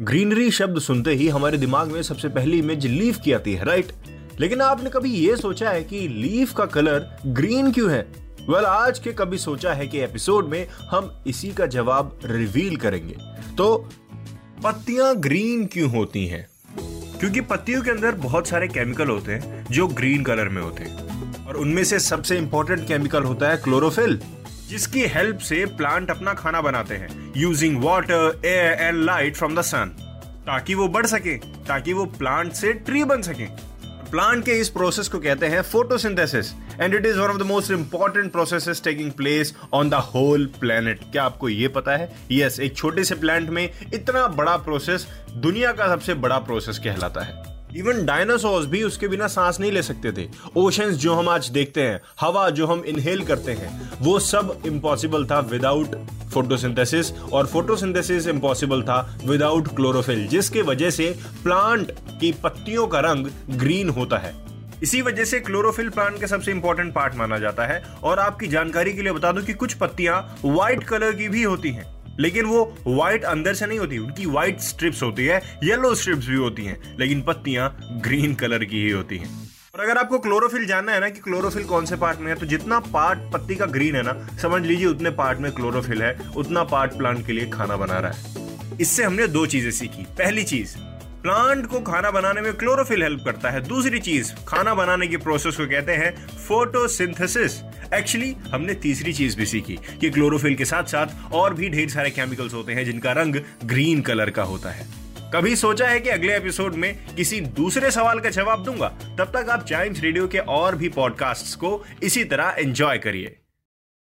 Greenery शब्द सुनते ही हमारे दिमाग में सबसे पहली इमेज लीफ की आती है राइट लेकिन आपने कभी ये सोचा है कि लीफ का कलर ग्रीन क्यों है? वेल well, आज के कभी सोचा है कि एपिसोड में हम इसी का जवाब रिवील करेंगे। तो पत्तियाँ ग्रीन क्यों होती हैं? क्योंकि पत्तियों के अंदर बहुत सारे केमिकल होते हैं जो ग्रीन कलर में होते हैं। और उनमें से सबसे इंपॉर्टेंट केमिकल होता है क्लोरोफिल जिसकी हेल्प से प्लांट अपना खाना बनाते हैं using water air and light from the sun ताकि वो बढ़ सके ताकि वो प्लांट से ट्री बन सके। प्लांट के इस प्रोसेस को कहते हैं photosynthesis and it is one of the most important processes taking place on the whole planet क्या आपको ये पता है? यस yes, एक छोटे से प्लांट में इतना बड़ा प्रोसेस दुनिया का सबसे बड़ा प्रोसेस कहलाता है। इवन डायनासोर्स भी उसके बिना सांस नहीं ले सकते थे। ओशंस जो हम आज देखते हैं, हवा जो हम इनहेल करते हैं, वो सब इम्पॉसिबल था विदाउट फोटोसिंथेसिस और फोटोसिंथेसिस इम्पॉसिबल था विदाउट क्लोरोफिल जिसके वजह से प्लांट की पत्तियों का रंग ग्रीन होता है। इसी वजह से क्लोरोफिल प्लांट का सबसे इंपॉर्टेंट पार्ट माना जाता है और आपकी जानकारी के लिए बता दूँ कि कुछ पत्तियाँ व्हाइट कलर की भी होती हैं। लेकिन वो व्हाइट अंदर से नहीं होती, उनकी व्हाइट स्ट्रिप्स होती है येलो स्ट्रिप्स भी होती हैं, लेकिन पत्तियाँ ग्रीन कलर की ही होती हैं। और अगर आपको क्लोरोफिल जानना है ना कि क्लोरोफिल कौन से पार्ट में है तो जितना पार्ट पत्ती का ग्रीन है ना, समझ लीजिए उतने पार्ट में क्लोरोफिल है, उतना पार्ट प्लांट के लिए खाना बना रहा है। इससे हमने दो चीज़ें सीखी। पहली चीज़ प्लांट को खाना बनाने में क्लोरोफिल हेल्प करता है। दूसरी चीज़, खाना बनाने की प्रोसेस को कहते हैं फोटोसिंथेसिस एक्चुअली हमने तीसरी चीज़ भी सीखी कि क्लोरोफिल के साथ साथ और भी ढेर सारे केमिकल्स होते हैं जिनका रंग ग्रीन कलर का होता है। कभी सोचा है कि अगले एपिसोड में किसी दूसरे सवाल का जवाब दूँगा? तब तक आप चाइम्स रेडियो के और भी पॉडकास्ट को इसी तरह एंजॉय करिए।